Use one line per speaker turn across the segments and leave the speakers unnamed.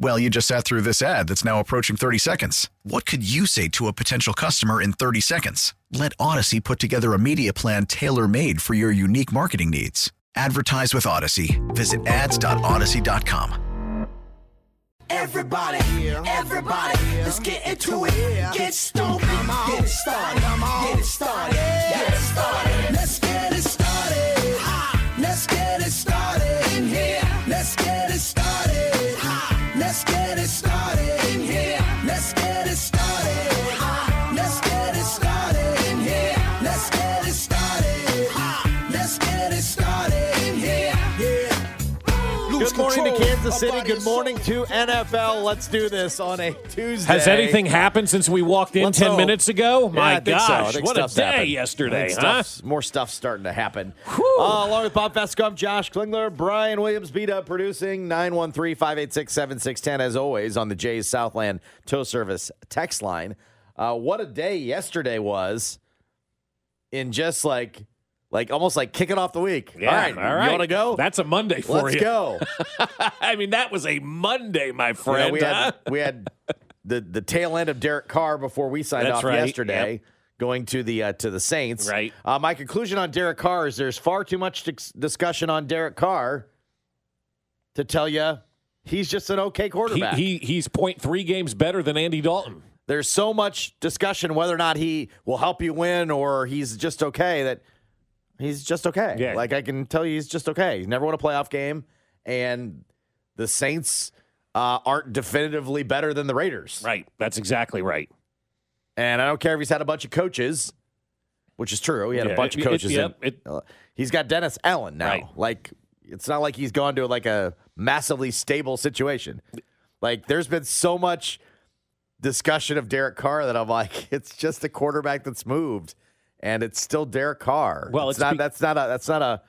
Well, you just sat through this ad that's now approaching 30 seconds. What could you say to a potential customer in 30 seconds? Let Audacy put together a media plan tailor made for your unique marketing needs. Advertise with Audacy. Visit ads.audacy.com.
Everybody, everybody, let's get into it. Get stupid, get it started, get it started, get it started. Let's
Kansas City. Good morning to NFL. Let's do this on a Tuesday.
Has anything happened since we walked in
Let's
10
hope.
minutes ago?
Yeah,
My
I think so.
Gosh, what a day
happened.
Yesterday, huh?
stuff's- More stuff starting to happen. Uh, along with Bob Fesco, Josh Klingler, Brian Williams, beat up producing 913 586 7610, as always, on the Jays Southland Tow Service text line. Uh, what a day yesterday was in just like, like almost like kicking off the week.
Yeah,
all right,
all right.
you want to go?
That's a Monday for
Let's
you.
go.
I mean, that was a Monday, my
You know,
friend.
we
huh?
had we had the the tail end of Derek Carr before we signed
That's
off
right.
yesterday,
Yep.
going to the uh, to the Saints.
Right.
Uh, my conclusion on Derek Carr is there's far too much discussion on Derek Carr to tell you he's just an okay
he,
quarterback.
he he's point three games better than Andy Dalton.
there's so much discussion whether or not he will help you win or he's just okay that he's just okay.
Yeah.
Like I can tell you he's just okay. He's never won a playoff game and the Saints uh, aren't definitively better than the Raiders.
Right. That's exactly right.
And I don't care if he's had a bunch of coaches, which is true. He had
Yeah,
a bunch
it-
of
it-
coaches.
yep,
in-
it-
uh, he's got Dennis Allen now.
Right.
Like it's not like he's gone to like a massively stable situation. Like there's been so much discussion of Derek Carr that I'm like, it's just a quarterback that's moved, and it's still Derek Carr.
Well,
it's,
it's
not.
be-
that's not a. That's not a.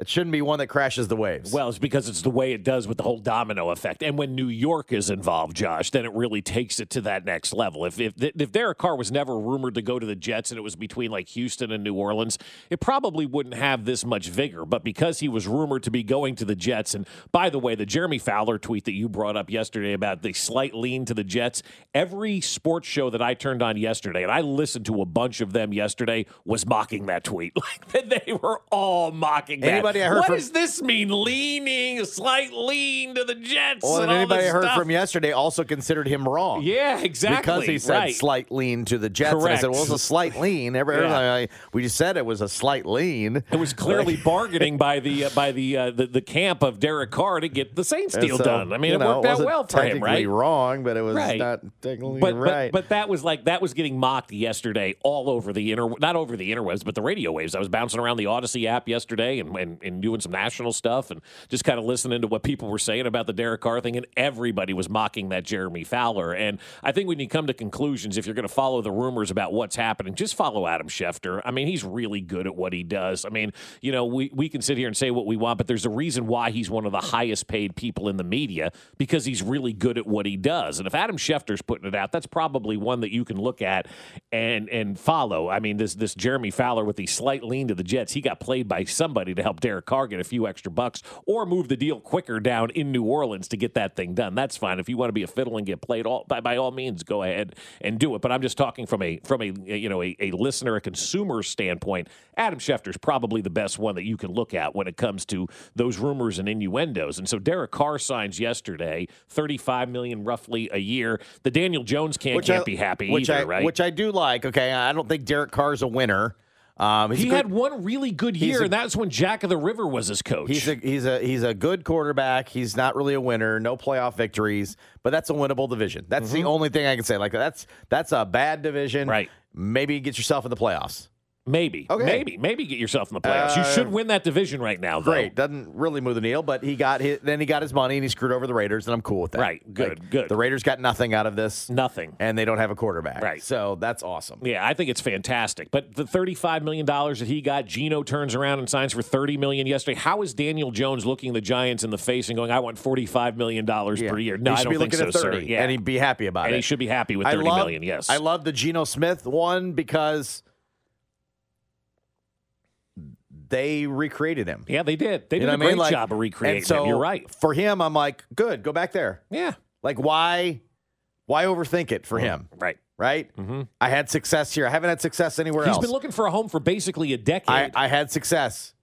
It shouldn't be one that crashes the waves.
Well, it's because it's the way it does with the whole domino effect. And when New York is involved, Josh, then it really takes it to that next level. If if if Derek Carr was never rumored to go to the Jets and it was between like Houston and New Orleans, it probably wouldn't have this much vigor. But because he was rumored to be going to the Jets, and by the way, the Jeremy Fowler tweet that you brought up yesterday about the slight lean to the Jets, every sports show that I turned on yesterday, and I listened to a bunch of them yesterday, was mocking that tweet. Like they were all mocking that.
Anybody I heard
What
from-
does this mean? Leaning, a slight lean to the Jets.
well,
and
and anybody I heard
stuff.
from yesterday also considered him wrong.
Yeah, exactly.
Because he said
right.
slight lean to the Jets. And I said,
Correct.
well, it's a slight lean. Every,
Yeah.
every- we just said it was a slight lean.
It was clearly bargaining by the uh, by the, uh, the the camp of Derek Carr to get the Saints deal
so,
done. I mean, it
know,
worked out well for him,
technically
right?
wrong, but it was
Right.
not technically
But,
right.
but but that was like that was getting mocked yesterday all over the inter not over the interwebs but the radio waves. I was bouncing around the Audacy app yesterday and, and, and doing some national stuff and just kind of listening to what people were saying about the Derek Carr thing and everybody was mocking that Jeremy Fowler. And I think when you come to conclusions, if you're going to follow the rumors about what's happening, just follow Adam Schefter. I mean, he's really good at what he does. I mean, you know, we, we can sit here and say what we want, but there's a reason why he's one of the highest paid people in the media because he's really good at what he does. And if Adam Schefter's putting it out, that's probably one that you can look at and and follow. I mean, this this Jeremy Fowler with the slight lean to the Jets, he got played by somebody to help Derek Carr get a few extra bucks or move the deal quicker down in New Orleans to get that thing done. That's fine. If you want to be a fiddle and get played, all by, by all means, go ahead and do it. But I'm just talking from a from a you know a, a listener, a consumer standpoint. Adam Schefter's probably the best one that you can look at when it comes to those rumors and innuendos. And so Derek Carr signs yesterday, 35 million roughly a year. The Daniel Jones can't, can't
I-
be happy
which
either,
I,
right?
Which I do like. Okay, I don't think Derek Carr's a winner. Um,
He
good-
had one really good year,
a-
and that's when Jack Del Rio was his coach.
He's a he's a he's a good quarterback. He's not really a winner. No playoff victories, but that's a winnable division. That's the only thing I can say. Like that's that's a bad division.
Mm-hmm. Right.
Maybe get yourself in the playoffs.
Maybe,
Okay.
maybe, maybe get yourself in the playoffs. you
Uh,
should win that division right now, though.
Great. Doesn't really move the needle, but he got his, then he got his money and he screwed over the Raiders, and I'm cool with that.
Right. Good, good.
The Raiders got nothing out of this,
Nothing.
and they don't have a quarterback.
Right.
So that's awesome.
Yeah, I think it's fantastic. But the $35 million that he got, Geno turns around and signs for 30 million yesterday. How is Daniel Jones looking the Giants in the face and going, I want $45 million per year? No,
he
I don't
be
think
looking
so,
at 30,
sir. Yeah.
and he'd be happy about
And
it.
he should be happy with
I
thirty
love-
million. yes.
I love the Geno Smith one because they recreated him.
Yeah, they did. They
You
did
know
a
mean?
great
Like-
job of recreating
so
him. You're right.
For him, I'm like, good, go back there.
Yeah.
Like, why, why overthink it for mm-hmm. him?
Right.
Right? Mm-hmm. I had success here. I haven't had success anywhere
He's
else.
He's been looking for a home for basically a decade.
I, I had success.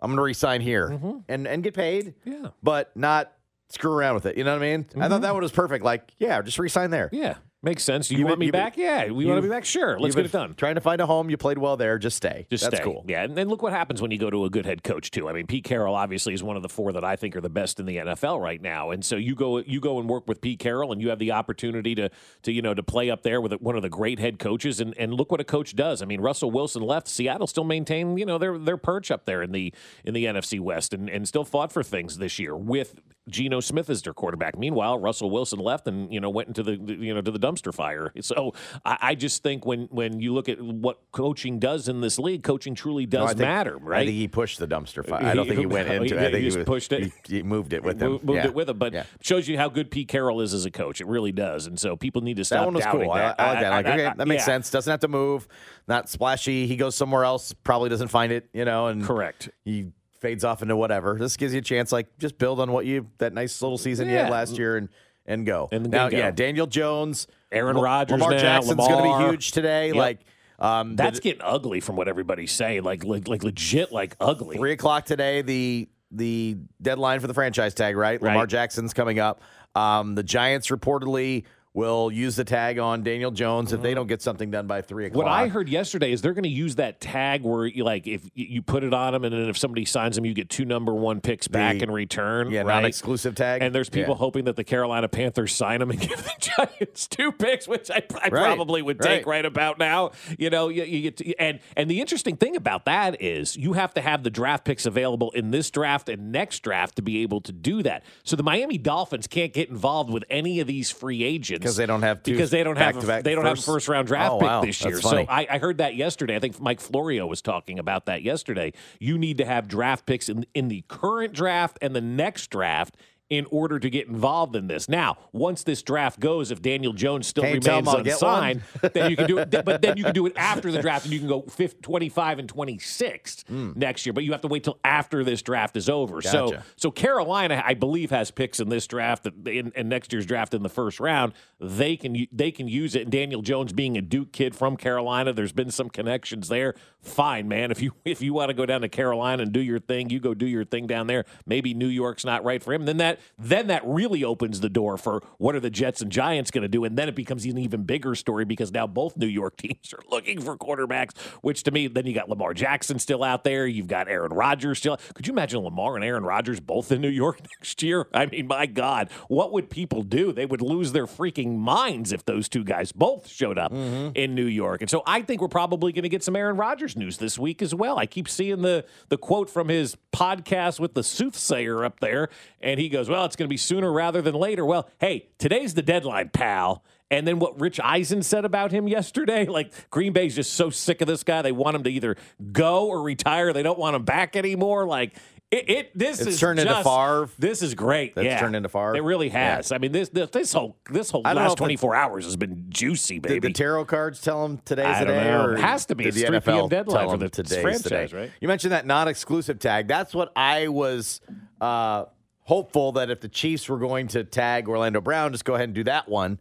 I'm going to resign here mm-hmm. and and get paid,
yeah.
but not screw around with it. You know what I mean? I thought mm-hmm. that one was perfect. Like, yeah, just resign there.
Yeah. Makes sense. You
You've
want
been-
me
been-
back? Yeah. We want to be back? Sure. Let's get it done.
Trying to find a home. You played well there. Just stay.
Just
That's
stay.
cool.
Yeah, and then look what happens when you go to a good head coach too. I mean, Pete Carroll obviously is one of the four that I think are the best in the NFL right now. And so you go you go and work with Pete Carroll, and you have the opportunity to to you know to play up there with one of the great head coaches. And, and look what a coach does. I mean, Russell Wilson left. Seattle still maintained you know their their perch up there in the in the NFC West, and and still fought for things this year with Geno Smith as their quarterback. Meanwhile, Russell Wilson left and you know went into the, the you know to the dumpster fire. So I, I just think when when you look at what coaching does in this league, coaching truly does
I think-
matter, right?
I think he pushed the dumpster fire. I don't
He-
think he went
he-
into
he-
it. I think
he just
was-
pushed it?
He, moved it with him.
Mo- moved
Yeah.
it with him, but
Yeah.
shows you how good Pete Carroll is as a coach. It really does, and so people need to stop
That one was
doubting
cool. I,
that.
I like that. Like,
I-
okay,
I-
that makes
yeah.
sense. Doesn't have to move. Not splashy. He goes somewhere else. Probably doesn't find it. You know, and
Correct.
He fades off into whatever. This gives you a chance. Like just build on what you that nice little season you had last year and and go.
And
now,
go.
yeah, Daniel Jones,
Aaron
Lam-
Rodgers
Lamar
now,
Jackson's going to be huge today.
Yep.
Like um,
That's
the-
getting ugly from what everybody's saying. Like like, like legit, like ugly.
Three o'clock today. The the deadline for the franchise tag. Right.
Right.
Lamar Jackson's coming up. Um, the Giants reportedly will use the tag on Daniel Jones if they uh-huh. don't get something done by three o'clock.
What I heard yesterday is they're going to use that tag where you like if you put it on them, and then if somebody signs them, you get two number one picks back
The-
in return.
yeah,
right?
non-exclusive tag.
And there's people
Yeah.
hoping that the Carolina Panthers sign them and give the Giants two picks, which I, I
Right,
probably would take
right.
right about now. You know, you, you get to, and and the interesting thing about that is you have to have the draft picks available in this draft and next draft to be able to do that. So the Miami Dolphins can't get involved with any of these free agents
'Cause they don't have two
because they don't have a, they don't have a
first-
first round draft
Oh,
pick
wow.
this year. So. I, I heard that yesterday. I think Mike Florio was talking about that yesterday. You need to have draft picks in in the current draft and the next draft. In order to get involved in this, now once this draft goes, if Daniel Jones still
Can't
remains
him I'll get
unsigned, then you can do it. But then you can do it after the draft, and you can go 5, 25 and twenty six hmm. next year. But you have to wait till after this draft is over. So.
Gotcha.
so Carolina, I believe, has picks in this draft in next year's draft in the first round. They can they can use it. And Daniel Jones being a Duke kid from Carolina, there's been some connections there. Fine, man. If you if you want to go down to Carolina and do your thing, you go do your thing down there. Maybe New York's not right for him. Then that then that really opens the door for what are the Jets and Giants going to do, and then it becomes an even bigger story because now both New York teams are looking for quarterbacks. Which to me, then you got Lamar Jackson still out there. You've got Aaron Rodgers still. Could you imagine Lamar and Aaron Rodgers both in New York next year? I mean, my God, what would people do? They would lose their freaking minds if those two guys both showed up mm-hmm. in New York. And so I think we're probably going to get some Aaron Rodgers news this week as well. I keep seeing the the quote from his podcast with the soothsayer up there, and he goes, "Well, it's going to be sooner rather than later." Well, hey, today's the deadline, pal. And then what Rich Eisen said about him yesterday, like Green Bay's just so sick of this guy, they want him to either go or retire. They don't want him back anymore. Like it, it this
It's
is
turned into
just-
Favre.
This is great.
That's
yeah.
turned into Favre?
It really has. I mean, this this, this whole this whole last twenty four hours has been juicy,
Did
baby.
the tarot cards tell him today's
I
the day?
know.
Or
It has to be.
Did
It's
the
3
NFL
p.m. deadline for the
today's
franchise, right?
You mentioned that non-exclusive tag. That's what I was uh, hopeful that if the Chiefs were going to tag Orlando Brown, just go ahead and do that one.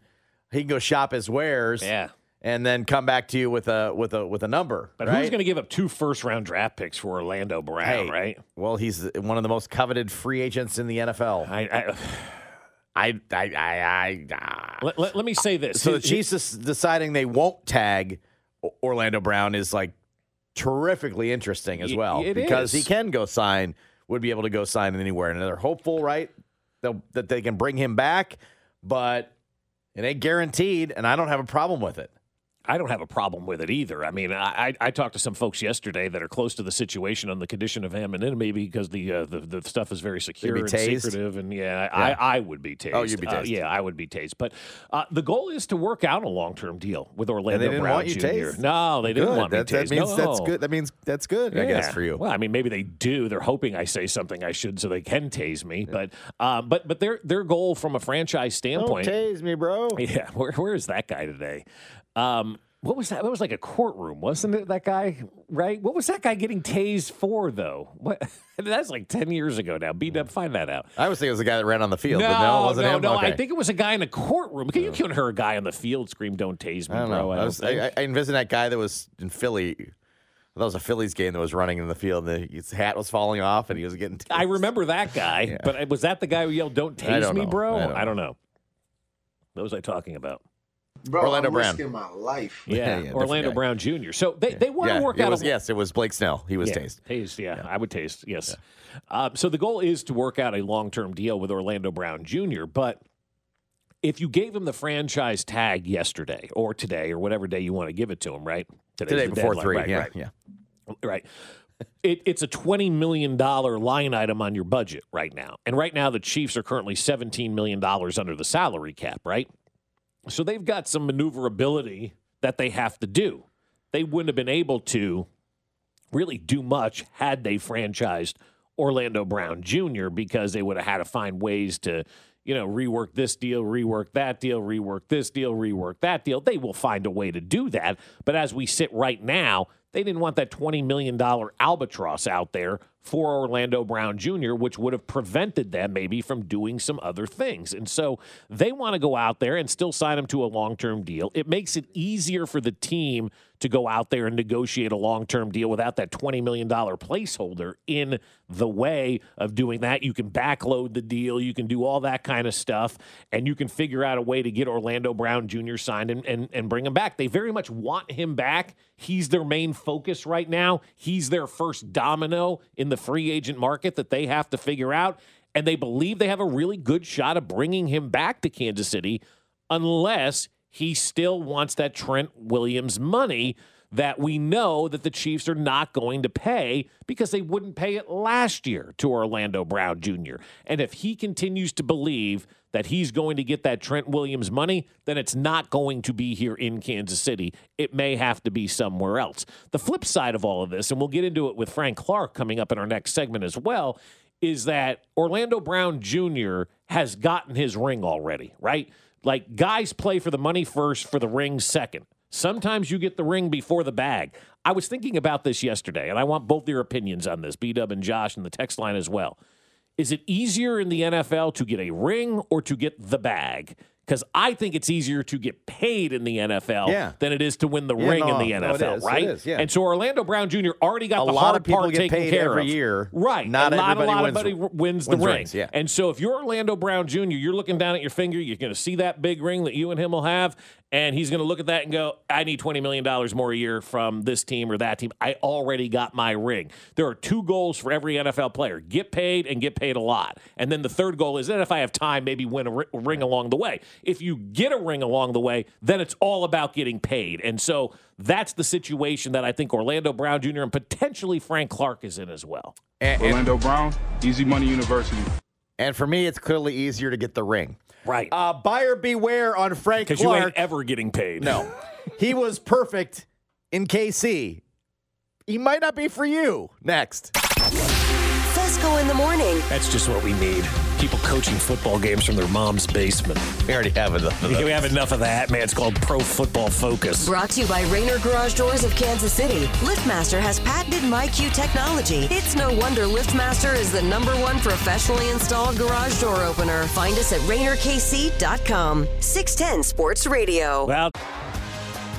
He can go shop his wares.
Yeah.
And then come back to you with a with a with a number.
but
right?
who's going to give up two first round draft picks for Orlando Brown?
Hey,
right?
Well, he's one of the most coveted free agents in the NFL.
I, I
I I I, I
let, let, let me say this.
So the Chiefs is deciding they won't tag Orlando Brown is like terrifically interesting as
Y-
well
it
because
is.
he can go sign, would be able to go sign anywhere, and they're hopeful, right, they'll, that they can bring him back, but it ain't guaranteed, and I don't have a problem with it.
I don't have a problem with it either. I mean, I, I, I talked to some folks yesterday that are close to the situation on the condition of him, and then maybe because the, uh, the the stuff is very secure and
tased?
secretive, and yeah, I, I would be tased.
Oh, you'd be
Uh,
tased.
yeah, I would be tased. But uh, the goal is to work out a long term deal with Orlando
didn't
Brown
want you
Jr.
tased?
No, they didn't
Good.
want me
that,
tased.
that means that's good. That means that's good, I guess, for you.
Well, I mean, maybe they do. They're hoping I say something I should, so they can tase me. But, um, but, but their their goal from a franchise standpoint.
tase me, bro.
Yeah, where where is that guy today? Um, what was that? That was like a courtroom, wasn't it? That guy, right? What was that guy getting tased for, though? What? That's like ten years ago now. Beat up, find that out.
I was thinking it was the guy that ran on the field,
no,
but no, it wasn't
no,
him.
no. I think it was a guy in a courtroom. You couldn't hear a guy on the field scream, "Don't tase me,
I don't
bro."
know.
I
I, was. I, I envisioned that guy that was in Philly. That was a Phillies game that was running in the field. And his hat was falling off, and he was getting. Tased.
I remember that guy, but was that the guy who yelled, "Don't tase
don't
me,
know.
bro"?
I don't
I don't know. What was I talking about?
Bro,
Orlando
I'm
Brown.
risking my life.
Yeah,
Yeah, yeah,
Orlando. Brown Jr. So they, they want
Yeah,
to work
it
out
was,
a,
yes, it was Blake Snell. He was
yeah,
tased.
Tased, yeah, I would taste. Yes. Uh, so the goal is to work out a long term deal with Orlando Brown Jr. But if you gave him the franchise tag yesterday or today or whatever day you want to give it to him, right? Today's
Today before
deadline.
three.
Right,
yeah,
right,
yeah.
right. It, it's a $20 million line item on your budget right now. And right now, the Chiefs are currently $17 million under the salary cap, right? So they've got some maneuverability that they have to do. They wouldn't have been able to really do much had they franchised Orlando Brown Jr. because they would have had to find ways to, you know, rework this deal, rework that deal, rework this deal, rework that deal. They will find a way to do that. But as we sit right now, they didn't want that $20 million albatross out there for Orlando Brown Jr., which would have prevented them maybe from doing some other things. And so they want to go out there and still sign him to a long term deal. It makes it easier for the team to go out there and negotiate a long term deal without that $20 million placeholder in the way of doing that. You can backload the deal, you can do all that kind of stuff, and you can figure out a way to get Orlando Brown Jr. signed and, and, and bring him back. They very much want him back. He's their main focus right now. He's their first domino in the free agent market that they have to figure out. And they believe they have a really good shot of bringing him back to Kansas City unless he still wants that Trent Williams money that we know that the Chiefs are not going to pay because they wouldn't pay it last year to Orlando Brown Jr. And if he continues to believe that he's going to get that Trent Williams money, then it's not going to be here in Kansas City. It may have to be somewhere else. The flip side of all of this, and we'll get into it with Frank Clark coming up in our next segment as well, is that Orlando Brown Jr. has gotten his ring already, right? Like guys play for the money first, for the ring second. Sometimes you get the ring before the bag. I was thinking about this yesterday, and I want both your opinions on this, B Dub and Josh, and the text line as well. Is it easier in the NFL to get a ring or to get the bag? Because I think it's easier to get paid in the NFL
Yeah.
than it is to win the
Yeah,
ring
no,
in the
no,
NFL,
is, it
right?
is, yeah.
And so Orlando Brown Jr. already got
A
the
lot
hard
of people
part
get paid every
of.
year.
right?
Not
a lot, a lot
wins-
of everybody wins the
wins
ring.
rings, yeah.
And so if you're Orlando Brown Jr., you're looking down at your finger, you're going to see that big ring that you and him will have, and he's going to look at that and go, I need $20 million more a year from this team or that team. I already got my ring. There are two goals for every NFL player get paid and get paid a lot. And then the third goal is then if I have time, maybe win a ring along the way. If you get a ring along the way, then it's all about getting paid. And so that's the situation that I think Orlando Brown Jr. and potentially Frank Clark is in as well.
And, and,
Orlando Brown, Easy Money University.
and for me, it's clearly easier to get the ring.
Right.
Uh, buyer beware on Frank
Because you ain't
Clark.
ever getting paid.
no, he was perfect in KC. He might not be for you. Next.
Fesco in the morning.
That's just what we need. People coaching football games from their mom's basement.
We already have enough of
We have enough of that, man. It's called Pro Football Focus.
Brought to you by Rainer Garage Doors of Kansas City. LiftMaster has patented MyQ technology. It's no wonder LiftMaster is the number one professionally installed garage door opener. Find us at RainerKC.com. 610 Sports Radio.
Well,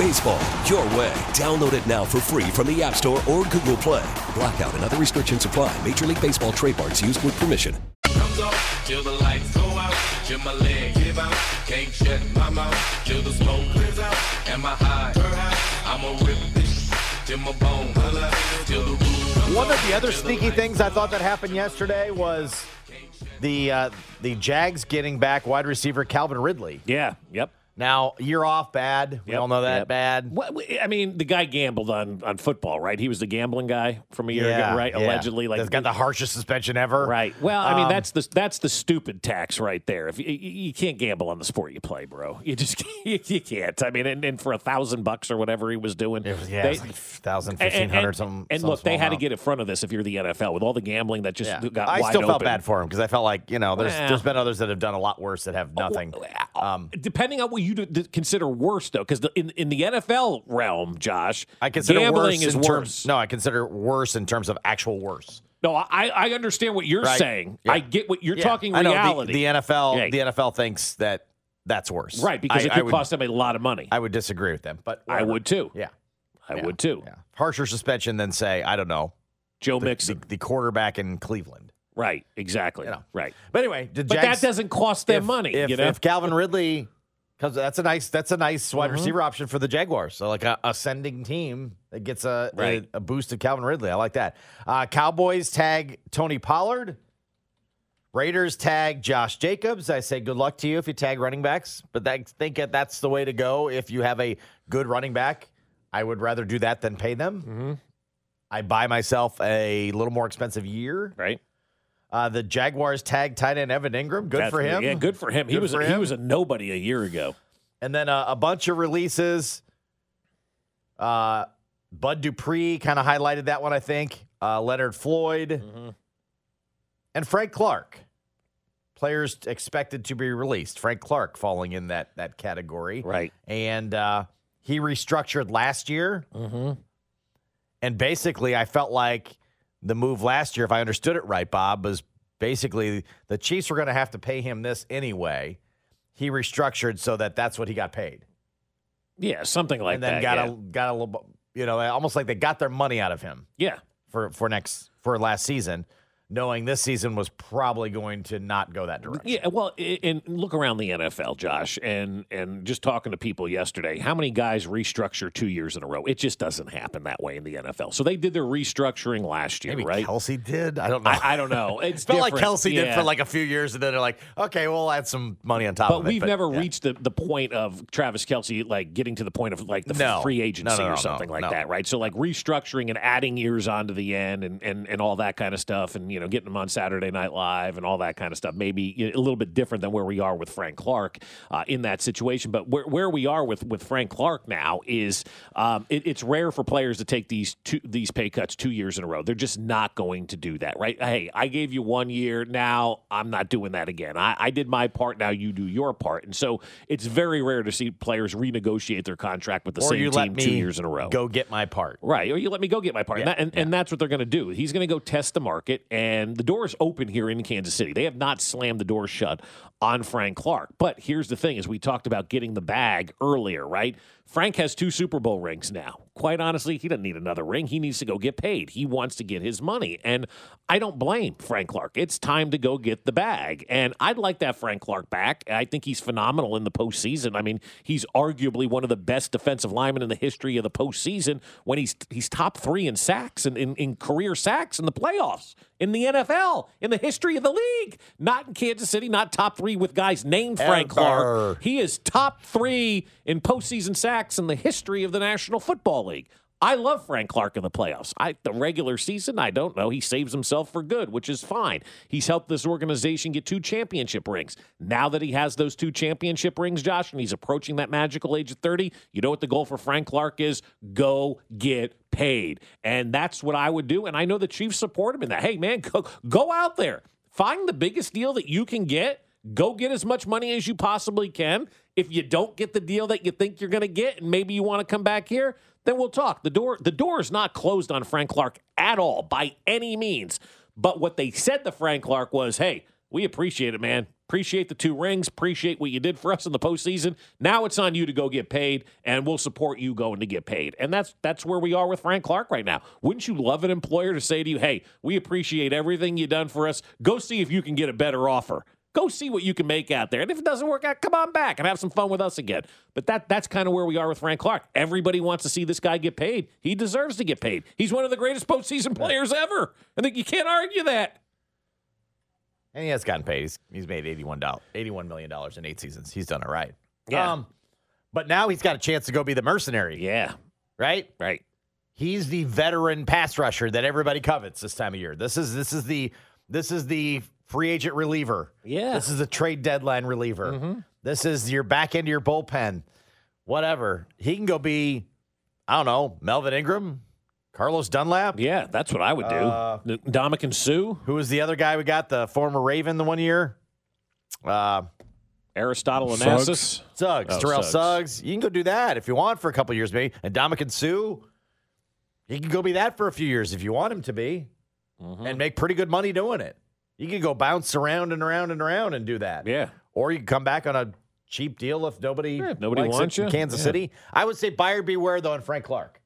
Baseball, your way. Download it now for free from the App Store or Google Play. Blackout and other restrictions apply. Major League Baseball trademarks used with permission.
Comes up till the lights go out, till my leg give out. Can't shut my mouth till the smoke clears out. Am I high? I'ma rip this till my bone till the roof
One of the other
till
sneaky things I thought that happened yesterday was the uh, the Jags getting back wide receiver Calvin Ridley.
Yeah. Yep.
Now you're off bad. We all know that
Yep.
bad.
What, I mean, the guy gambled on, on football, right? He was the gambling guy from a year
Yeah,
ago, right?
yeah.
Allegedly, like
That's got the harshest suspension ever.
Right. Well, I mean,
Um,
that's the that's the stupid tax right there. If you, you can't gamble on the sport you play, bro, you just you, can't. I mean, and, and for a thousand bucks or whatever he was doing,
yeah,
they-
like 1,000,
and- and- and-
some-
And
some
look, they had to get in front of this. If you're the NFL, with all the gambling that just
Yeah.
got
I still felt
open.
bad for him because I felt like you know there's
Well.
there's been others that have done a lot worse that have nothing. Um,
Depending on what you do, d- consider worse, though, because in in the NFL realm, Josh,
I consider
gambling
worse
is worse.
terms. No, I consider worse in terms of actual worse.
No, I I understand what you're
Right.
saying.
Yeah.
I get what you're
Yeah.
talking
I know, the-
reality.
The, NFL,
Yeah.
the NFL thinks that that's worse,
right, because
I-
it could
would-
cost them a lot of money.
I would disagree with them, but
I would too.
Yeah,
I would too.
Harsher suspension than say I don't know
Joe
the,
Mixon.
the, the quarterback in Cleveland.
Right, exactly.
You know.
Right.
But anyway, the
But
Jags,
that doesn't cost them
if-
money.
If,
you know?
if Calvin Ridley, because that's a nice that's a nice wide
Mhm.
receiver option for the Jaguars. So like a ascending team that gets a,
Right.
a a boost of Calvin Ridley. I like that. Uh, Cowboys tag Tony Pollard. Raiders tag Josh Jacobs. I say good luck to you if you tag running backs, but I think that that's the way to go if you have a good running back. I would rather do that than pay them.
Mm-hmm.
I buy myself a little more expensive year.
Right.
Uh, the Jaguars tag tight end Evan Engram. Good for him.
Yeah, good for him. he was a, he was a nobody a year ago.
And then uh, a bunch of releases. Uh, Bud Dupree kind of highlighted that one, I think. Uh, Leonard Floyd
Mm-hmm.
and Frank Clark. Players expected to be released. Frank Clark falling in that that category.
Right.
And uh, he restructured last year.
Mm-hmm.
And basically, I felt like the move last year, if I understood it right, Bob, was basically the Chiefs were going to have to pay him this anyway. He restructured so that that's what he got paid,
Yeah, something like that.
and then got
yeah.
a got a little, you know, almost like they got their money out of him
yeah.
for for next for last season, knowing this season was probably going to not go that direction.
Yeah, well, and look around the NFL, Josh, and and just talking to people yesterday, how many guys restructure two years in a row? It just doesn't happen that way in the NFL. So they did their restructuring last year,
Maybe
right?
Kelce did. I don't know.
I, I don't know. It's
It felt like. Kelce did for like a few years, and then they're like, okay, we'll add some money on top
But
of it.
we've never
yeah.
reached the, the point of Travis Kelce like getting to the point of like the
No.
free agency
no, no,
or something like that, right? So like restructuring and adding years onto the end and, and and all that kind of stuff, and you know getting them on Saturday Night Live and all that kind of stuff. Maybe you a little bit different than where we are with Frank Clark uh, in that situation. But where where we are with with Frank Clark now is um, it, it's rare for players to take these two these pay cuts two years in a row. They're just not going to do that, right? Hey, I gave you one year. Now I'm not doing that again. I, I did my part. Now you do your part. And so it's very rare to see players renegotiate their contract with the
or
same
you
team two years in a row.
Go get my part.
Right. Or you let me go get my part.
Yeah,
and, that, and, and that's what they're going to do. He's going to go test the market, and the door is open here in Kansas City. They have not slammed the door shut on Frank Clark. But here's the thing as we talked about getting the bag earlier, right? Frank has two Super Bowl rings now. Quite honestly, he doesn't need another ring. He needs to go get paid. He wants to get his money. And I don't blame Frank Clark. It's time to go get the bag. And I'd like that Frank Clark back. I think he's phenomenal in the postseason. I mean, he's arguably one of the best defensive linemen in the history of the postseason when he's he's top three in sacks and in, in career sacks in the playoffs, in the NFL, in the history of the league. Not in Kansas City, not top three with guys named Frank
Ever.
Clark. He is top three in postseason sacks in the history of the National Football League. I love Frank Clark in the playoffs. I the regular season, I don't know. He saves himself for good, which is fine. He's helped this organization get two championship rings. Now that he has those two championship rings, Josh, and he's approaching that magical age of 30, you know what the goal for Frank Clark is? Go get paid. And that's what I would do. And I know the Chiefs support him in that. Hey, man, go, go out there. Find the biggest deal that you can get. Go get as much money as you possibly can. If you don't get the deal that you think you're going to get, and maybe you want to come back here, then we'll talk. The door, the door is not closed on Frank Clark at all by any means. But what they said to Frank Clark was, "Hey, we appreciate it, man. Appreciate the two rings. Appreciate what you did for us in the postseason. Now it's on you to go get paid, and we'll support you going to get paid. And that's that's where we are with Frank Clark right now. Wouldn't you love an employer to say to you, "Hey, we appreciate everything you've done for us. Go see if you can get a better offer." Go see what you can make out there. And if it doesn't work out, come on back and have some fun with us again. But that that's kind of where we are with Frank Clark. Everybody wants to see this guy get paid. He deserves to get paid. He's one of the greatest postseason players ever. I think you can't argue that.
And he has gotten paid. He's, he's made $81, $81 million in eight seasons. He's done it right.
Yeah.
Um, but now he's got a chance to go be the mercenary.
Yeah.
Right?
Right.
He's the veteran pass rusher that everybody covets this time of year. This is this is the this is the free agent reliever.
Yeah.
This is a trade deadline reliever. This is your back end of your bullpen. Whatever. He can go be, I don't know, Melvin Ingram, Carlos Dunlap.
Yeah, that's what I would do.
Uh,
Ndamukong Suh.
Who was the other guy we got? The former Raven the one year? Uh,
Aristotle
Suggs.
Suggs,
Oh,
Terrell
Suggs.
Suggs. You can go do that if you want for a couple years, maybe. And Ndamukong Suh, he can go be that for a few years if you want him to be,
Mm-hmm.
and make pretty good money doing it. You could go bounce around and around and around and do that.
Yeah.
Or you could come back on a cheap deal if nobody
Yeah, if nobody wants you.
Kansas
Yeah.
City. I would say buyer beware though on Frank Clark.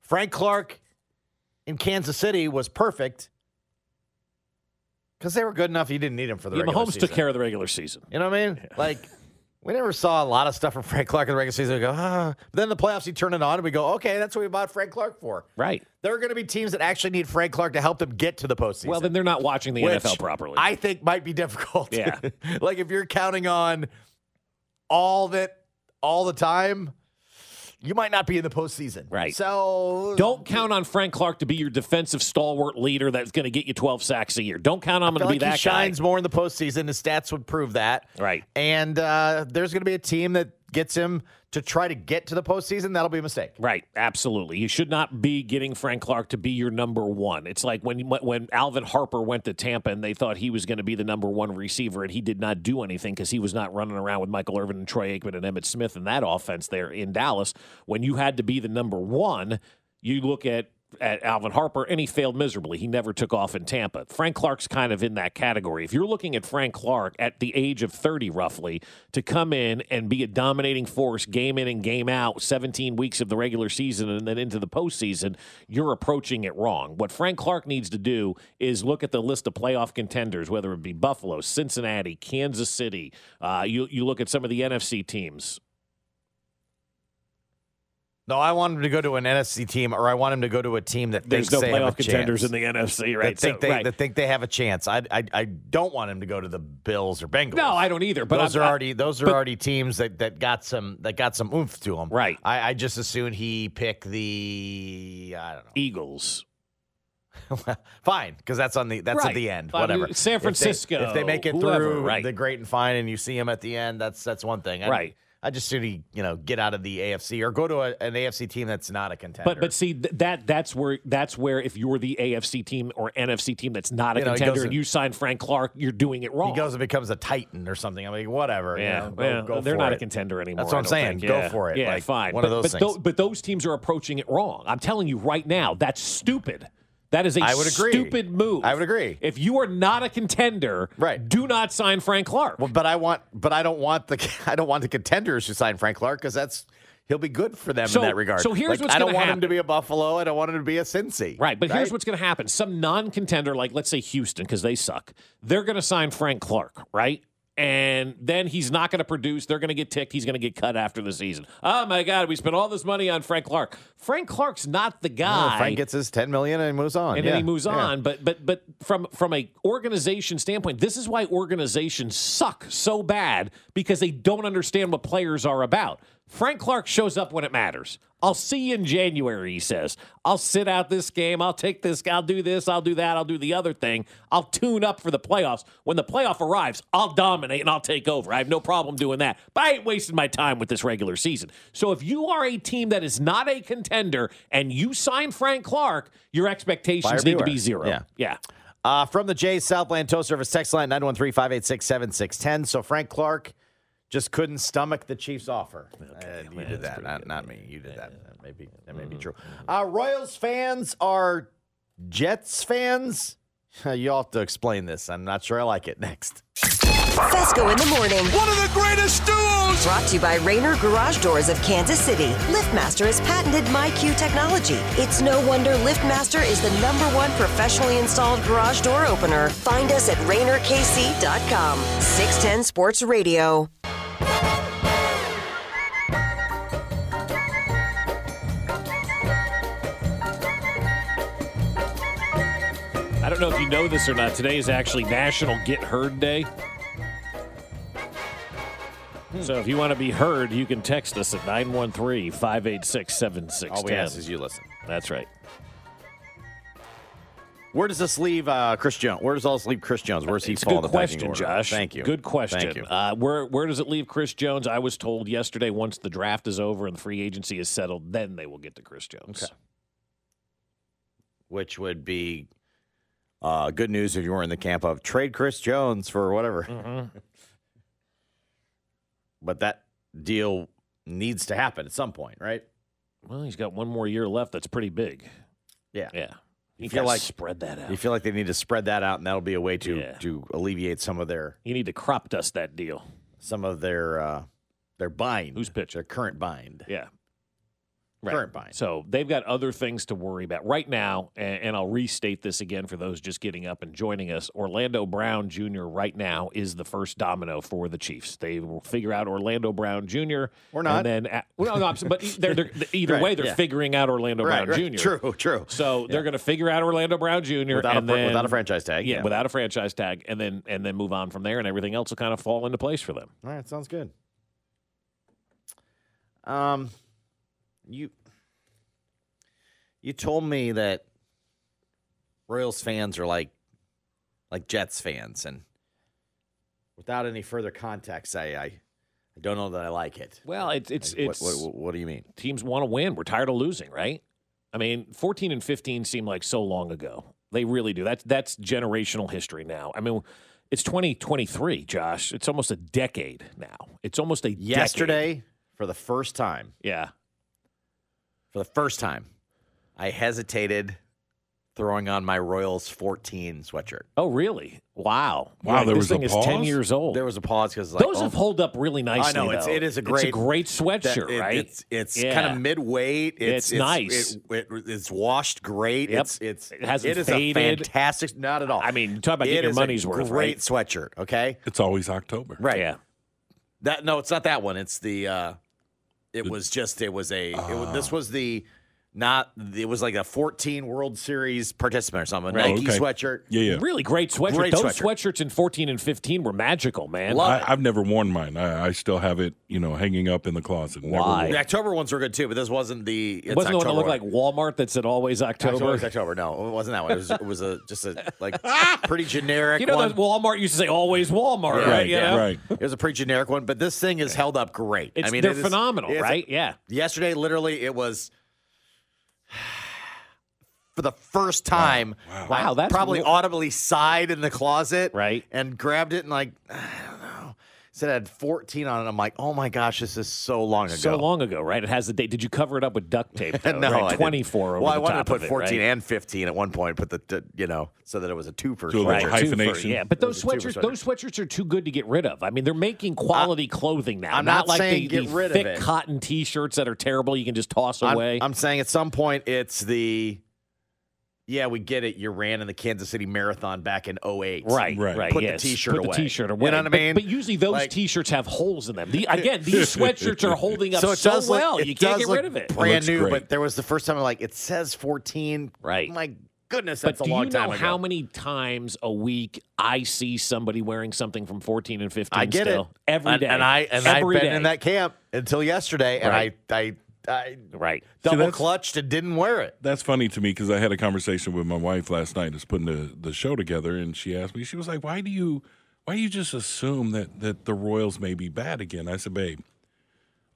Frank Clark in Kansas City was perfect because they were good enough. You didn't need him for the
Yeah,
regular
Mahomes
season.
took care of the regular season.
You know what I mean? Like, we never saw a lot of stuff from Frank Clark in the regular season. We go, ah. But then the playoffs, he turned it on, and we go, okay, that's what we bought Frank Clark for.
Right.
There are going to be teams that actually need Frank Clark to help them get to the postseason.
Well, then they're not watching the NFL properly.
I think might be difficult.
Yeah.
like if you're counting on all that all the time, you might not be in the postseason.
Right.
So
Don't count on Frank Clark to be your defensive stalwart leader that's going to get you 12 sacks a year. Don't count on him to
feel
be
like he
that
shines
guy.
more in the postseason. His stats would prove that.
Right.
And uh, there's going to be a team that gets him to try to get to the postseason. That'll be a mistake.
Right, absolutely. You should not be getting Frank Clark to be your number one. It's like when when Alvin Harper went to Tampa and they thought he was going to be the number one receiver, and he did not do anything because he was not running around with Michael Irvin and Troy Aikman and Emmitt Smith in that offense there in Dallas. When you had to be the number one, you look at at Alvin Harper, and he failed miserably. He never took off in Tampa. Frank Clark's kind of in that category. If you're looking at Frank Clark at the age of 30, roughly, to come in and be a dominating force game in and game out, 17 weeks of the regular season and then into the postseason, you're approaching it wrong. What Frank Clark needs to do is look at the list of playoff contenders, whether it be Buffalo, Cincinnati, Kansas City. Uh, you, you look at some of the NFC teams.
No, I want him to go to an NFC team, or I want him to go to a team that
There's
thinks
no
they have
playoff
a
contenders
chance.
in the NFC, right?
That think,
So-
they,
right.
that think they have a chance. I, I I don't want him to go to the Bills or Bengals.
No, I don't either. But
those
I'm-
are already those are
but-
already teams that, that got some that got some oomph to them.
Right.
I, I just assumed he pick the I don't know.
Eagles.
fine, because that's on the that's
Right.
at the end. Whatever.
San
If they-
Francisco,
If they, make it
whoever,
through
right.
the great and fine, and you see him at the end, that's that's one thing. I,
Right.
I just he you know get out of the AFC or go to a, an AFC team that's not a contender.
But but see th- that that's where that's where if you're the AFC team or NFC team that's not a
You know,
contender and you sign Frank Clark, you're doing it wrong.
he goes and becomes a Titan or something. I mean, whatever. you
Yeah,
know, go-
well,
go
they're not a contender anymore.
That's what I'm saying.
think.
Go
Yeah.
for it.
Yeah,
Like,
fine.
One
but,
of those
but
things.
tho- but those teams are approaching it wrong. I'm telling you right now, that's stupid. That is a
I would agree.
stupid move.
I would agree.
If you are not a contender,
Right.
do not sign Frank Clark.
Well, but I want, but I don't want the, I don't want the contenders to sign Frank Clark because that's he'll be good for them
So-
in that regard.
so here's
Like,
what's
I don't want him to be a Buffalo. I don't want him to be a Cincy.
Right, but here's what's going to happen. Some non-contender, like let's say Houston, because they suck, they're going to sign Frank Clark, right? And then he's not going to produce. They're going to get ticked. He's going to get cut after the season. Oh my God, we spent all this money on Frank Clark. Frank Clark's not the guy.
Frank gets his ten million and moves on,
and
Yeah,
then he moves
yeah.
on. But but but from from a organization standpoint, this is why organizations suck so bad because they don't understand what players are about. Frank Clark shows up when it matters. I'll see you in January, he says. I'll sit out this game. I'll take this. I'll do this. I'll do that. I'll do the other thing. I'll tune up for the playoffs. When the playoff arrives, I'll dominate and I'll take over. I have no problem doing that. But I ain't wasting my time with this regular season. So if you are a team that is not a contender and you sign Frank Clark, your expectations
Buyer
need to be zero.
Yeah.
Yeah.
Uh, from the Jays Southland Tow Service text line 913 586 7610. So Frank Clark just couldn't stomach the Chiefs' offer. Uh, you did that, not, not me. You did that. That may be, that may be true. Uh, Royals fans are Jets fans. You all have to explain this. I'm not sure I like it. Next.
Fesco in the morning.
One of the greatest duos.
Brought to you by Rainer Garage Doors of Kansas City. LiftMaster has patented MyQ technology. It's no wonder LiftMaster is the number one professionally installed garage door opener. Find us at RainerKC.com. 610 Sports Radio.
Don't know if you know this or not. Today is actually National Get Heard Day. So if you want to be heard, you can text us at 913 586 7610.
All we ask is you listen.
That's right.
Where does this leave uh, Chris Jones? Where does all this leave Chris Jones? Where's he
It's
fall in
good
the
question? Josh.
Thank you.
Good question.
Thank you.
Uh, where where does it leave Chris Jones? I was told yesterday once the draft is over and the free agency is settled, then they will get to Chris Jones.
Okay. Which would be uh, good news if you were in the camp of trade Chris Jones for whatever.
Mm-hmm.
but that deal needs to happen at some point, right?
Well, he's got one more year left. That's pretty big.
Yeah.
Yeah.
You
You
feel like
spread that out.
You feel like they need to spread that out, and that'll be a way to
Yeah.
to alleviate some of their
You need to crop dust that deal.
some of their uh, their bind.
Who's pitch?
Their current bind.
Yeah.
Current bind.
So they've got other things to worry about right now, and, and I'll restate this again for those just getting up and joining us. Orlando Brown Jr. right now is the first domino for the Chiefs. They will figure out Orlando Brown Jr.
Or not.
and then at, well, no, but they're, they're, either
Right,
way they're
yeah.
figuring out Orlando
Right,
Brown
right.
Jr.
True, true.
So they're going to figure out Orlando Brown Jr.
Without a
then,
without a franchise tag,
Yeah,
yeah.
without a franchise tag, and then and then move on from there, and everything else will kind of fall into place for them.
All right, sounds good. Um, you you told me that Royals fans are like like Jets fans, and without any further context, I I, I don't know that I like it.
Well, it's it's
Like, what-
it's
what, what, what do you mean?
teams want to win. We're tired of losing, right? I mean, 14 and 15 seem like so long ago. They really do. That's that's generational history now. I mean, it's 2023, Josh. It's almost a decade now. It's almost a decade.
Yesterday, for the first time,
Yeah.
For the first time, I hesitated throwing on my Royals 14 sweatshirt.
Oh, really? Wow.
Wow,
Like,
there
this
was a
thing is 10 years old.
There was a pause because like,
Those
oh,
have hold up really nicely.
I know it's
though.
it is a
It's
great
a great
that-
sweatshirt,
it-
right?
It's it's
Yeah.
kind of mid weight.
It's nice.
It, it- it's washed great.
Yep.
It's it's
It hasn't
it is
faded.
a fantastic. Not at all.
I mean, talk about
It
getting your
is a
money's worth,
Great
right?
sweatshirt. Okay.
It's always October.
Right.
Yeah.
That no, it's not that one. It's the. uh It was just. It was a. it was, this ah. was the. Not. It was like a 14 World Series participant or something.
Right.
Nike
Okay.
sweatshirt.
Yeah, yeah.
Really great sweatshirt.
Great
Those
sweatshirt.
sweatshirts in 14 and 15 were magical, man.
Love
I, I've never worn mine. I, I still have it, you know, hanging up in the closet.
Why?
worn
The. October ones were good too, but this wasn't the.
It
it's
wasn't the one that
October
looked like Walmart that said always October.
October. October. No, it wasn't that one. It was, it was a just a like pretty generic.
You know,
one.
Walmart used to say always Walmart,
Yeah,
right? You
yeah.
know?
Right.
It was a pretty generic one, but this thing is held up great.
It's,
I mean,
they're
it is-
phenomenal,
it's-
right? Yeah.
Yesterday, literally, it was for the first time.
Wow,
I
that's
probably
real-
audibly sighed in the closet,
Right.
and grabbed it and like I don't know. said I had 14 on it. I'm like, oh my gosh, this is so long ago.
So long ago, right? It has the date. Did you cover it up with duct tape? Though,
no,
right? 24 over
Well, I wanted
top
to
of
put
it,
14
right?
and 15 at one point. but the, the you know, so that it was a two for
So
Right, two for-
hyphenation.
yeah, but those
It was a two
sweatshirts,
for
those sweatshirts are too good to get rid of. I mean, they're making quality clothing now.
I'm not
like
saying
the,
get
the
rid of
thick
it.
cotton T-shirts that are terrible. You can just toss
I'm,
away.
I'm saying at some point it's the yeah, we get it. You ran in the Kansas City Marathon back in 08.
Right, right.
right Put
yes.
the t-shirt
Put
away.
the t-shirt away.
You know what I
But-
mean?
But, usually those
Like-
t-shirts have holes in them. The, again, these sweatshirts are holding up so,
it look-
well.
it
you can't get
look
rid of it.
Brand
looks
new,
great.
but there was the first time I'm like, it says 14.
Right.
My goodness, that's
do
a long time.
Do you know
ago.
how many times a week I see somebody wearing something from 14 and 15
I get
still?
it
Every
and,
day.
and I and I've been
day.
in that camp until yesterday, and
Right.
I I I
Right.
double
that's-
clutched and didn't wear it.
That's funny to me because I had a conversation with my wife last night, just putting the, the show together, and she asked me, she was like, "Why do you, why do you just assume that that the Royals may be bad again?" I said, "Babe,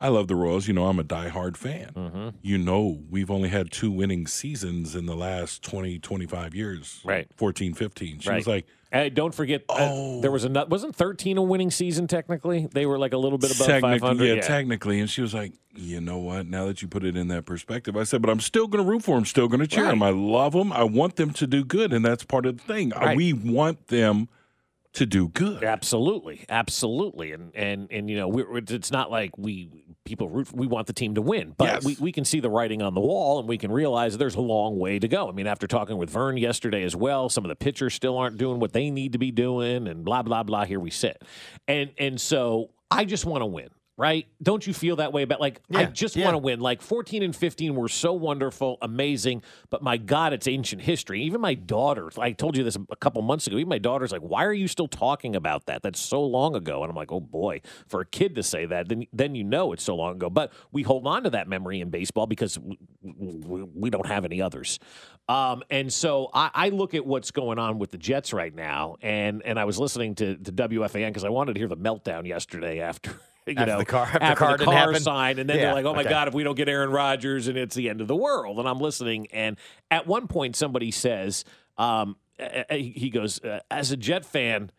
I love the Royals. You know, I'm a diehard fan.
Mm-hmm.
You know, we've only had two winning seasons in the last 20, 25 years.
Right.
14, 15. She
Right.
was like,
Uh, don't forget, uh, there was a wasn't 13 a winning season technically. They were like a little bit above
technically,
500.
yeah, technically. And she was like, you know what? Now that you put it in that perspective, I said, but I'm still going to root for them. Still going to cheer them. I love them. I want them to do good, and that's part of the thing. Uh,
Right.
We want them to do good.
Absolutely, absolutely, and and and you know, we're, it's not like we people root. We want the team to win, but
Yes.
we, we can see the writing on the wall, and we can realize there's a long way to go. I mean, after talking with Vern yesterday as well, some of the pitchers still aren't doing what they need to be doing, and blah blah blah. Here we sit, and and so I just want to win. Right? Don't you feel that way about like I just
yeah.
want to win. Like 14 and 15 were so wonderful, amazing, but my God, it's ancient history. Even my daughter, I told you this a couple months ago. Even my daughter's like, "Why are you still talking about that? That's so long ago." And I'm like, "Oh boy, for a kid to say that, then then you know it's so long ago." But we hold on to that memory in baseball because we, we, we don't have any others. Um, and so I, I look at what's going on with the Jets right now, and and I was listening to to WFAN because I wanted to hear the meltdown yesterday after. You
After
know,
the car- after the car
the car sign, and then
Yeah,
they're like, "Oh my
okay.
God, if we don't get Aaron Rodgers, and it's the end of the world." And I'm listening, and at one point, somebody says, um, he goes, uh, "As a Jet fan,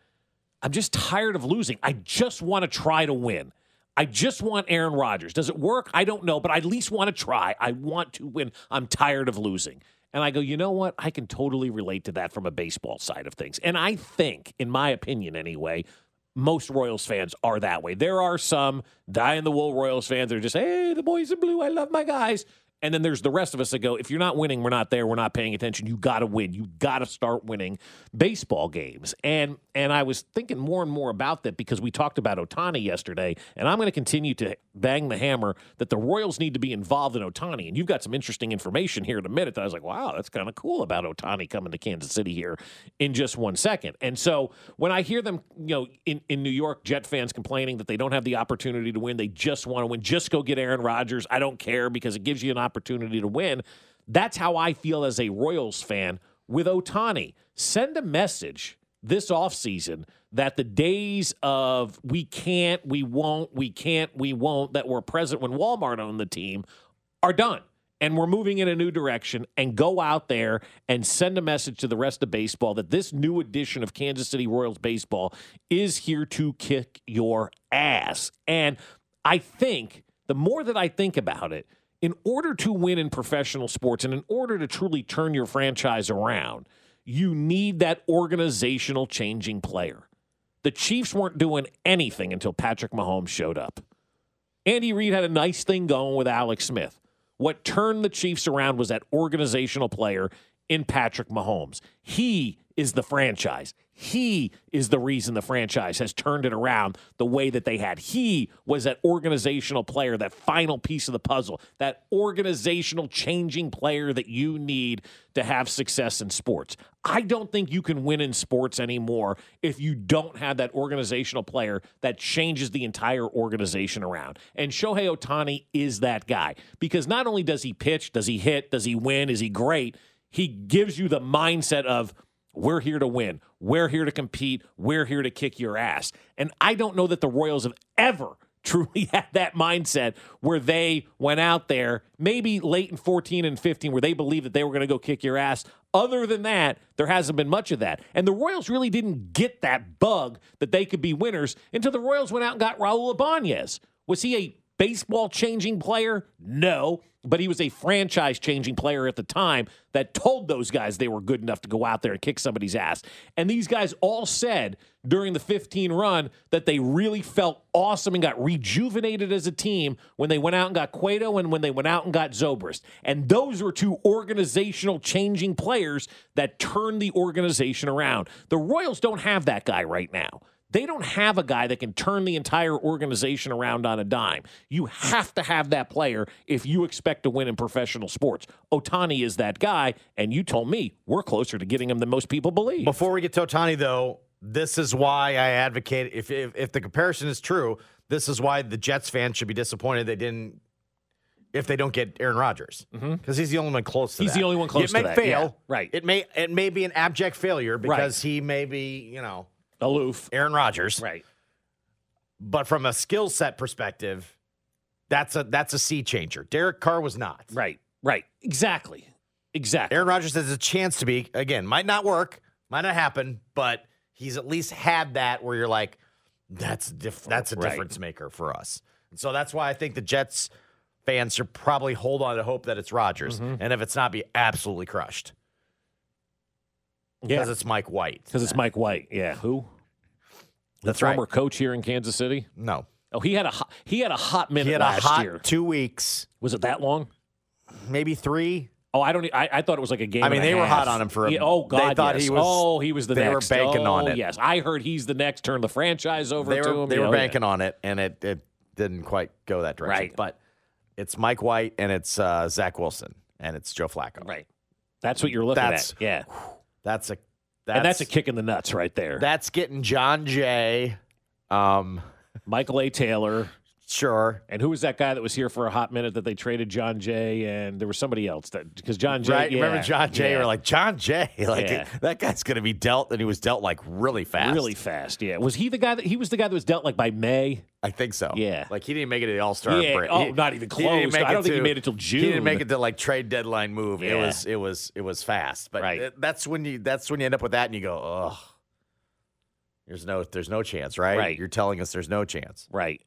I'm just tired of losing. I just want to try to win. I just want Aaron Rodgers. Does it work? I don't know, but I at least want to try. I want to win. I'm tired of losing." And I go, you know what? I can totally relate to that from a baseball side of things. And I think, in my opinion anyway, most Royals fans are that way. There are some die in the wool Royals fans that are just, hey, the boys in blue, I love my guys. And then there's the rest of us that go, if you're not winning, we're not there, we're not paying attention. You got to win. You got to start winning baseball games. And and I was thinking more and more about that because we talked about Ohtani yesterday, and I'm going to continue to bang the hammer that the Royals need to be involved in Ohtani. And you've got some interesting information here in a minute that I was like, wow, that's kind of cool about Ohtani coming to Kansas City here in just one second. And so when I hear them, you know, in, in New York, Jet fans complaining that they don't have the opportunity to win, they just want to win, just go get Aaron Rodgers. I don't care because it gives you an opportunity to win. That's how I feel as a Royals fan with Ohtani. Send a message this offseason that the days of we can't, we won't, we can't, we won't that were present when Walmart owned the team are done. And we're moving in a new direction and go out there and send a message to the rest of baseball that this new edition of Kansas City Royals baseball is here to kick your ass. And I think the more that I think about it, in order to win in professional sports and in order to truly turn your franchise around, you need that organizational changing player. The Chiefs weren't doing anything until Patrick Mahomes showed up. Andy Reid had a nice thing going with Alex Smith. What turned the Chiefs around was that organizational player in Patrick Mahomes. He is the franchise. He is the reason the franchise has turned it around the way that they had. He was that organizational player, that final piece of the puzzle, that organizational changing player that you need to have success in sports. I don't think you can win in sports anymore if you don't have that organizational player that changes the entire organization around. And Shohei Ohtani is that guy because not only does he pitch, does he hit, does he win, is he great, he gives you the mindset of, we're here to win. We're here to compete. We're here to kick your ass. And I don't know that the Royals have ever truly had that mindset where they went out there, maybe late in 14 and 15, where they believed that they were going to go kick your ass. Other than that, there hasn't been much of that. And the Royals really didn't get that bug that they could be winners until the Royals went out and got Raul Ibanez. Was he a baseball changing player? No, but he was a franchise changing player at the time that told those guys they were good enough to go out there and kick somebody's ass. And these guys all said during the 15 run that they really felt awesome and got rejuvenated as a team when they went out and got Cueto and when they went out and got Zobrist. And those were two organizational changing players that turned the organization around. The Royals don't have that guy right now. They don't have a guy that can turn the entire organization around on a dime. You have to have that player if you expect to win in professional sports. Ohtani is that guy, and you told me we're closer to getting him than most people believe.
Before we get to Ohtani, though, this is why I advocate. If, if if the comparison is true, this is why the Jets fans should be disappointed they didn't. If they don't get Aaron Rodgers, because he's the only one close to
Mm-hmm. He's
that.
the only one close
it may fail,
yeah, right.
It may it may be an abject failure because he may be you know
aloof,
Aaron Rodgers,
right?
But from a skill set perspective, that's a that's a sea changer. Derek Carr was not.
Right, right, exactly, exactly.
Aaron Rodgers has a chance to be again. Might not work, might not happen, but he's at least had that where you're like, that's diff- that's a
Right.
difference maker for us. And so that's why I think the Jets fans should probably hold on to hope that it's Rodgers,
Mm-hmm.
and if it's not, be absolutely crushed.
Yeah.
because it's Mike White.
Because it's Mike White. Yeah, who?
That's right.
former coach here in Kansas City.
No.
Oh, he had a hot, he had a hot minute
He had a
last
hot
year.
two weeks,
Was it that long?
maybe three.
Oh, I don't. I thought it was like a game.
I mean, they were hot on him for a-
Yeah, oh
they
God,
thought
yes.
he was-
Oh, he was the
they were
next.
banking
oh,
on it.
Yes, I heard he's the next. Turn the franchise over
They
to
were
him.
they
Yeah,
were
oh, yeah.
banking on it, and it it didn't quite go that direction.
Right.
But it's Mike White and it's uh, Zach Wilson and it's Joe Flacco.
Right. That's what you're looking
That's-
at. Yeah,
That's a that's,
and that's a kick in the nuts right there.
That's getting Jon Jay. Um,
Michael A. Taylor.
Sure.
And who was that guy that was here for a hot minute that they traded Jon Jay and there was somebody else that because Jon Jay.
right?
yeah,
Remember Jon Jay?
yeah.
We're like Jon Jay. Like
Yeah.
that guy's going to be dealt, and he was dealt like really fast.
Really fast, yeah. Was he the guy that he was the guy that was dealt like by May?
I think so.
Yeah.
Like he didn't make it to the All Star
Yeah,
break.
oh,
He-
not even
he didn't
close.
make
I don't think he made it till June.
He didn't make it to like trade deadline move. It was it was it was fast. But
Right.
it- that's when you that's when you end up with that, and you go, ugh. There's no there's no chance, right?
Right.
You're telling us there's no chance.
Right.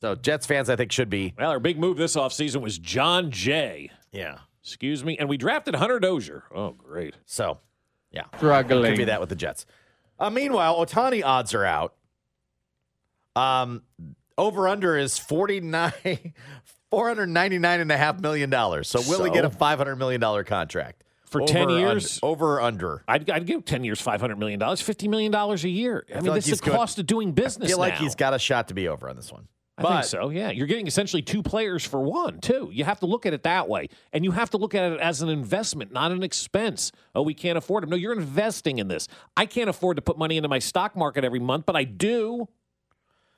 So Jets fans, I think, should be
Well, our big move this offseason was Jon Jay.
yeah.
Excuse me. And we drafted Hunter Dozier. Oh, great.
So yeah,
Struggling.
Could be that with the Jets. Uh, meanwhile, Ohtani odds are out. Um, over under is 49 499 and a half million dollars. So will he get a 500 million dollar contract
For
Over
10 years?
Under, over or under?
I'd, I'd give 10 years, $500 million, $50 million a year. I,
feel
mean,
like
this is the cost of doing business
I feel like
now.
he's got a shot to be over on this one.
I
But
think so, yeah. You're getting essentially two players for one, too. You have to look at it that way. And you have to look at it as an investment, not an expense. Oh, we can't afford him. No, you're investing in this. I can't afford to put money into my stock market every month, but I do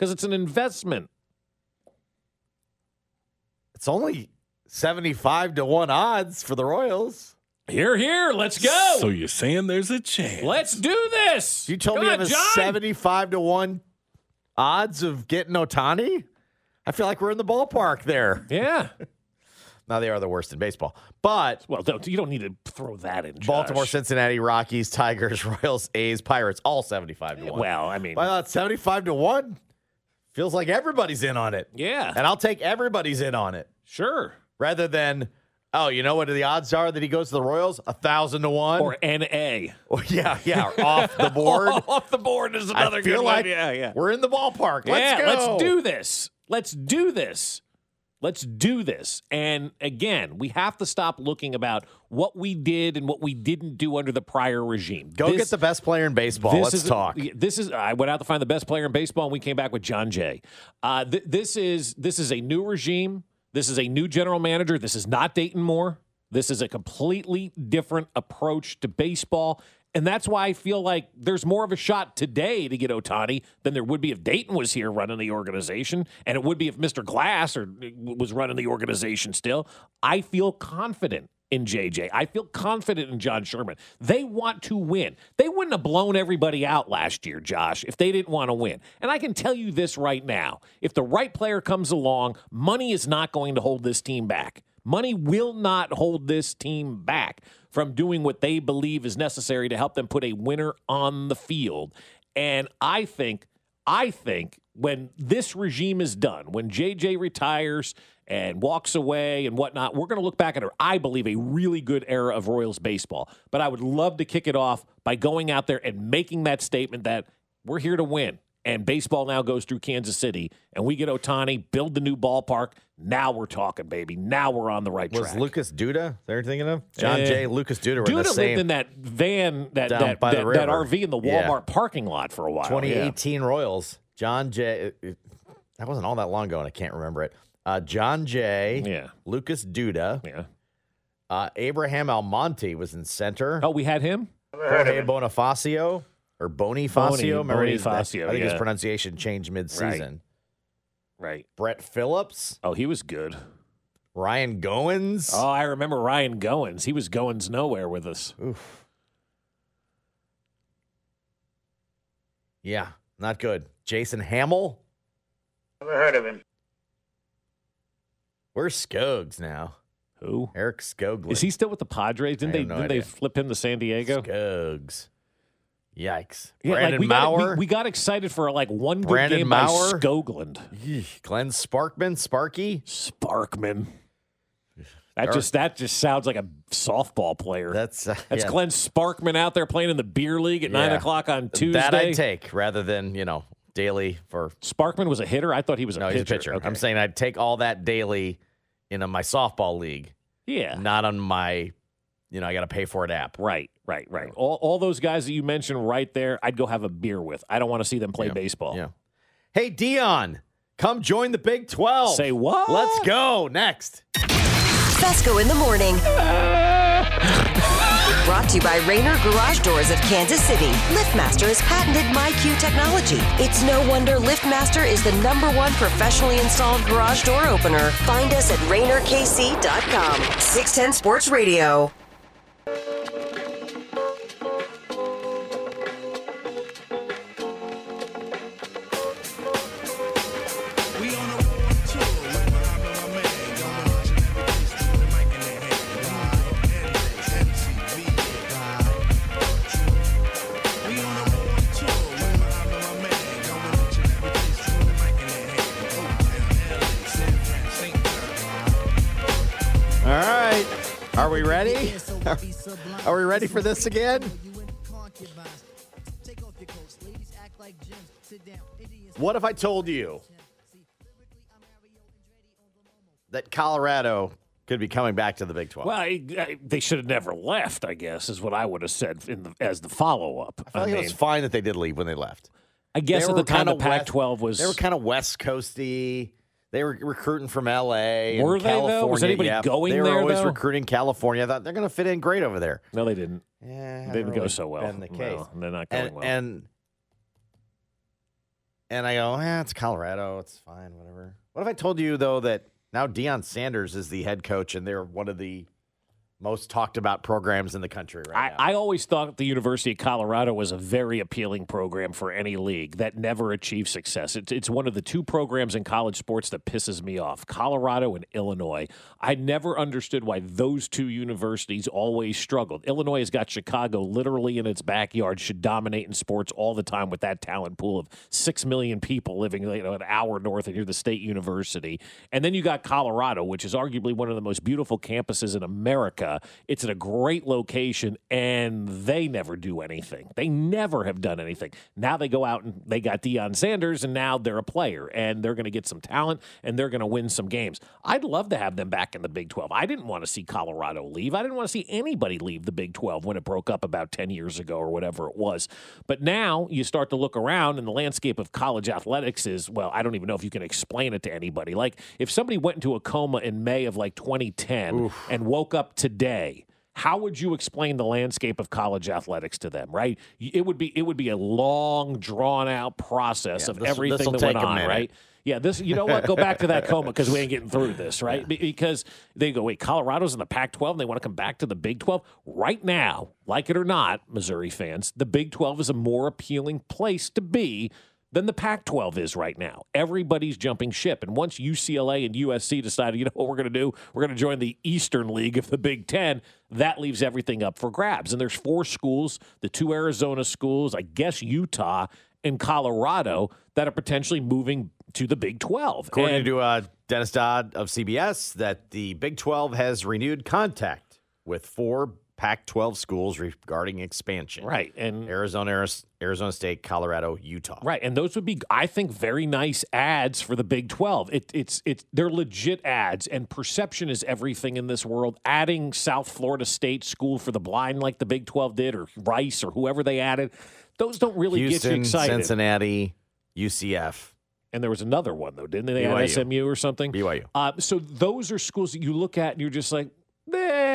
because it's an investment.
it's only 75 to 1 odds for the Royals.
Here, here, let's go.
So you're saying there's a chance?
let's do this.
You told
Come
me
on,
you have a
John.
75 to 1 odds of getting Ohtani? I feel like we're in the ballpark there.
Yeah.
Now they are the worst in baseball. But
Well, don't, you don't need to throw that in. Josh.
Baltimore, Cincinnati, Rockies, Tigers, Royals, A's, Pirates, all 75 to 1.
Well, I mean,
Why not 75 to 1? Feels like everybody's in on it.
yeah,
And I'll take everybody's in on it
sure.
rather than, oh, you know what the odds are that he goes to the Royals? A thousand to one.
Or NA.
Or- yeah, yeah, off the board.
Off the board is another
I feel
good
like
one. Yeah, yeah.
we're in the ballpark. Let's
yeah,
go.
let's do this. Let's do this. Let's do this. And again, we have to stop looking about what we did and what we didn't do under the prior regime.
Go
This-
get the best player in baseball.
this
Let's
is
talk.
This is I went out to find the best player in baseball, and we came back with Jon Jay. Uh, th- this is this is a new regime. This is a new general manager. This is not Dayton Moore. This is a completely different approach to baseball. And that's why I feel like there's more of a shot today to get Ohtani than there would be if Dayton was here running the organization, and it would be if Mr. Glass or uh, was running the organization still. I feel confident in JJ. I feel confident in John Sherman. They want to win. They wouldn't have blown everybody out last year, Josh, if they didn't want to win. And I can tell you this right now if the right player comes along, money is not going to hold this team back. Money will not hold this team back from doing what they believe is necessary to help them put a winner on the field. And I think, I think when this regime is done, when JJ retires and walks away and whatnot, we're going to look back at, her. I believe, a really good era of Royals baseball. But I would love to kick it off by going out there and making that statement that we're here to win. And baseball now goes through Kansas City, and we get Ohtani, build the new ballpark. Now we're talking, baby. Now we're on the right
Was
track.
Was Lucas Duda they're thinking of? John
Eh,
Jay, Lucas Duda were in
Duda
the same.
lived in that van, that
Down
that,
by the
that, that. RV in the
Yeah.
Walmart parking lot for a while.
2018 Royals. Jon Jay. it- it- That wasn't all that long ago, and I can't remember it. Uh, Jon Jay.
Yeah.
Lucas Duda.
Yeah.
Uh, Abraham Almonte was in center.
Oh, we had him.
Jorge Bonifacio or Bonifacio.
Boni-
Remember his-
Bonifacio,
I think his pronunciation changed mid-season.
Right.
Brett Phillips.
Oh, he was good.
Ryan Goins.
Oh, I remember Ryan Goins. He was Goins nowhere with us.
Oof. Yeah, not good. Jason Hammel.
Never heard of him.
Where's Skogs now?
Who?
Eric Skoglund.
Is he still with the Padres? Didn't
I
they?
no
didn't
idea.
they flip him to San Diego?
Skogs. Yikes.
Yeah,
Brandon
like we got,
Maurer.
we, we got excited for like one good
Brandon
game
Maurer.
by Skoglund.
Yeesh. Glenn Sparkman. Sparky.
Sparkman. That
Dark-
just that just sounds like a softball player.
That's uh,
That's
yeah.
Glenn Sparkman out there playing in the beer league at nine o'clock on Tuesday.
That I'd take rather than, you know, daily for.
Sparkman was a hitter. I thought he was a
No,
pitcher.
he's a pitcher.
Okay.
I'm saying I'd take all that daily in a, my softball league,
yeah.
not on my, you know, I got to pay for it app.
Right, right, right. All, all those guys that you mentioned right there, I'd go have a beer with. I don't want to see them play
Yeah,
baseball.
Yeah. Hey, Deion, come join the Big 12.
Say what?
Let's go. Next.
Fescoe in the morning. Brought to you by Rainer Garage Doors of Kansas City. LiftMaster has patented MyQ technology. It's no wonder LiftMaster is the number one professionally installed garage door opener. Find us at RainerKC.com. 610 Sports Radio.
All Are we ready for this again? What if I told you that Colorado could be coming back to the Big 12?
Well, I, I, they should have never left. I guess is what I would have said in the, as the follow up.
I feel like it was fine that they did leave when they left.
I guess
They
at the time the
kinda
Pac-12 was.
They were kind of West Coasty. They were recruiting from L.A. and
Were they, though? Was anybody
yeah.
going
They were
there,
always
though?
recruiting California. I thought they're going to fit in great over there.
no, they didn't.
Yeah,
They didn't go so well.
Been the
No, they're not going
and,
well.
And and I go, yeah, it's Colorado. It's fine, whatever. What if I told you though that now Deion Sanders is the head coach and they're one of the most talked about programs in the country right now?
I, I always thought the University of Colorado was a very appealing program for any league that never achieved success. It's, it's one of the two programs in college sports that pisses me off Colorado and Illinois. I never understood why those two universities always struggled. Illinois has got Chicago literally in its backyard, should dominate in sports all the time with that talent pool of six million people living you know, an hour north of here, the state university. And then you got Colorado, which is arguably one of the most beautiful campuses in America. It's in a great location, and they never do anything. They never have done anything. Now they go out and they got Deion Sanders, and now they're a player, and they're going to get some talent, and they're going to win some games. I'd love to have them back in the Big 12. I didn't want to see Colorado leave. I didn't want to see anybody leave the Big 12 when it broke up about 10 years ago or whatever it was. But now you start to look around, and the landscape of college athletics is, well, I don't even know if you can explain it to anybody. Like, if somebody went into a coma in May of like 2010 and woke up today, how would you explain the landscape of college athletics to them right it would be it would be a long drawn out process
Yeah,
of
this-
everything that went on
minute.
right Yeah, this. You know what? Go back to that coma because we ain't getting through this, right? Be- Because they go, wait, Colorado's in the Pac-12, and they want to come back to the Big 12. Right now, like it or not, Missouri fans, the Big 12 is a more appealing place to be than the Pac 12 is right now. Everybody's jumping ship. And once UCLA and USC decided, you know what we're going to do? We're going to join the Eastern League of the Big Ten. That leaves everything up for grabs. And there's four schools, the two Arizona schools, I guess Utah and Colorado, that are potentially moving to the Big 12.
According
And-
to uh, Dennis Dodd of CBS, that the Big 12 has renewed contact with four Pac 12 schools regarding expansion.
Right. And
Arizona, Arizona State, Colorado, Utah.
Right, and those would be, I think, very nice ads for the Big Twelve. It, it's it's they're legit ads, and perception is everything in this world. Adding South Florida State School for the Blind, like the Big Twelve did, or Rice, or whoever they added, those don't really
Houston,
get you excited.
Cincinnati, UCF.
And there was another one though, didn't they? They
BYU.
had SMU or something.
BYU.
Uh, so those are schools that you look at and you're just like,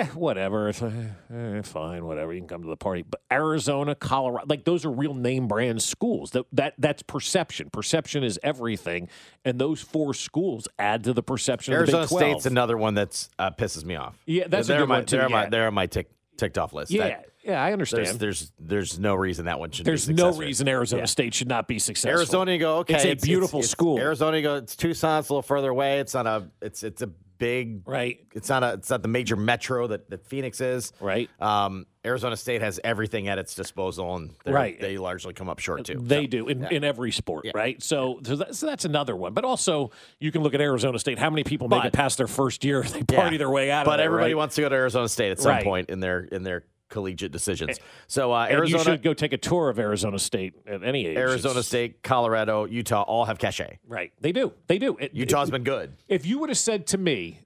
eh, whatever. It's, eh, eh, fine, whatever. You can come to the party. But Arizona, Colorado, like those are real name brand schools. That that that's perception. Perception is everything, and those four schools add to the perception.
Arizona
of the Big 12.
State's another one that uh, pisses me off.
Yeah, that's a
they're
good
my,
one, too,
They're, my, they're on my tick, ticked off list.
Yeah,
That-
yeah, I understand.
There's, there's there's no reason that one should.
There's
be successful.
There's no reason Arizona
Yeah.
State should not be successful.
Arizona, you go okay.
It's a beautiful school.
Arizona, you go. It's Tucson. It's a little further away. It's on a. It's it's a big.
Right.
It's not a. It's not the major metro that, that Phoenix is.
Right.
Um, Arizona State has everything at its disposal, and they're-
Right.
they largely come up short too.
They
So,
do in,
yeah.
in every sport, right? So, so, that's, so that's another one. But also, you can look at Arizona State. How many people make it past their first year? They
Yeah.
party their way out of it.
But
there,
everybody
right?
wants to go to Arizona State at some
Right.
point in their in their collegiate decisions. So uh,
And
Arizona,
you should go take a tour of Arizona State at any age.
Arizona
It's-
State, Colorado, Utah all have cachet.
right? They do. They do. It-
Utah's
it-
been good.
If you would have said to me,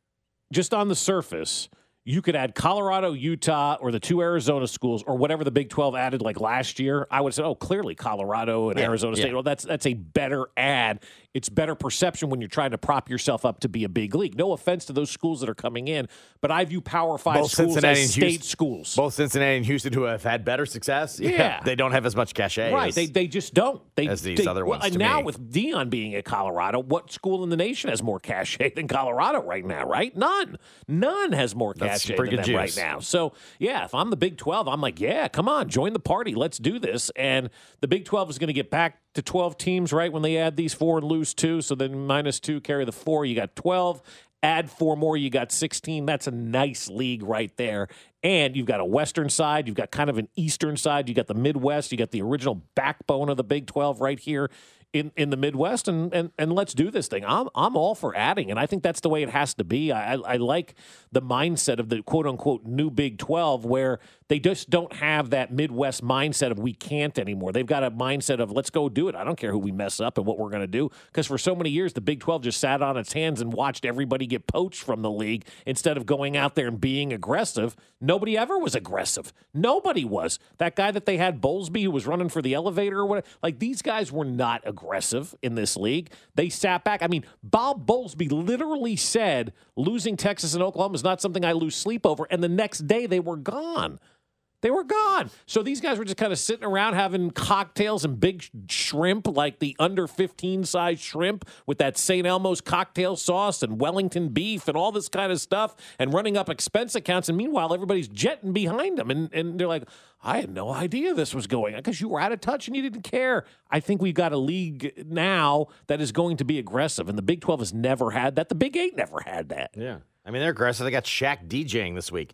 just on the surface, you could add Colorado, Utah, or the two Arizona schools, or whatever the Big Twelve added like last year, I would have said, "Oh, clearly Colorado and
Yeah,
Arizona State."
yeah.
Well, that's that's a better ad. It's better perception when you're trying to prop yourself up to be a big league. No offense to those schools that are coming in, but I view Power Five
Both
schools
Cincinnati
as
and
state
Houston-
schools.
Both Cincinnati and Houston, who have had better success,
Yeah.
they don't have as much cachet.
Right,
as-
they, they just don't. They,
as these
they-
other
well,
ones
and
to
now
me.
with Deion being at Colorado, what school in the nation has more cachet than Colorado right now? Right? None. None has more cachet than them
juice.
right now. So yeah, if I'm the Big Twelve, I'm like, yeah, come on, join the party. Let's do this. And the Big Twelve is going to get back to 12 teams, right? When they add these four and lose two, so then minus two carry the four. You got 12. Add four more, you got 16. That's a nice league right there. And you've got a Western side, you've got kind of an Eastern side, you got the Midwest, you got the original backbone of the Big 12 right here in, in the Midwest, and, and and let's do this thing. I'm I'm all for adding, and I think that's the way it has to be. I, I I like the mindset of the quote unquote new Big 12, where they just don't have that Midwest mindset of we can't anymore. They've got a mindset of let's go do it. I don't care who we mess up and what we're going to do, because for so many years the Big 12 just sat on its hands and watched everybody get poached from the league instead of going out there and being aggressive. Nobody ever was aggressive. Nobody was. That guy that they had, Bowlesby, who was running for the elevator or whatever, like these guys were not aggressive in this league. They sat back. I mean, Bob Bowlesby literally said losing Texas and Oklahoma is not something I lose sleep over. And the next day they were gone. They were gone. So these guys were just kind of sitting around having cocktails and big shrimp, like the under 15 size shrimp with that St. Elmo's cocktail sauce and Wellington beef and all this kind of stuff and running up expense accounts. And meanwhile, everybody's jetting behind them. And, and they're like, I had no idea this was going on because you were out of touch and you didn't care. I think we've got a league now that is going to be aggressive. And the Big 12 has never had that. The Big 8 never had that.
Yeah. I mean, they're aggressive. They got Shaq DJing this week.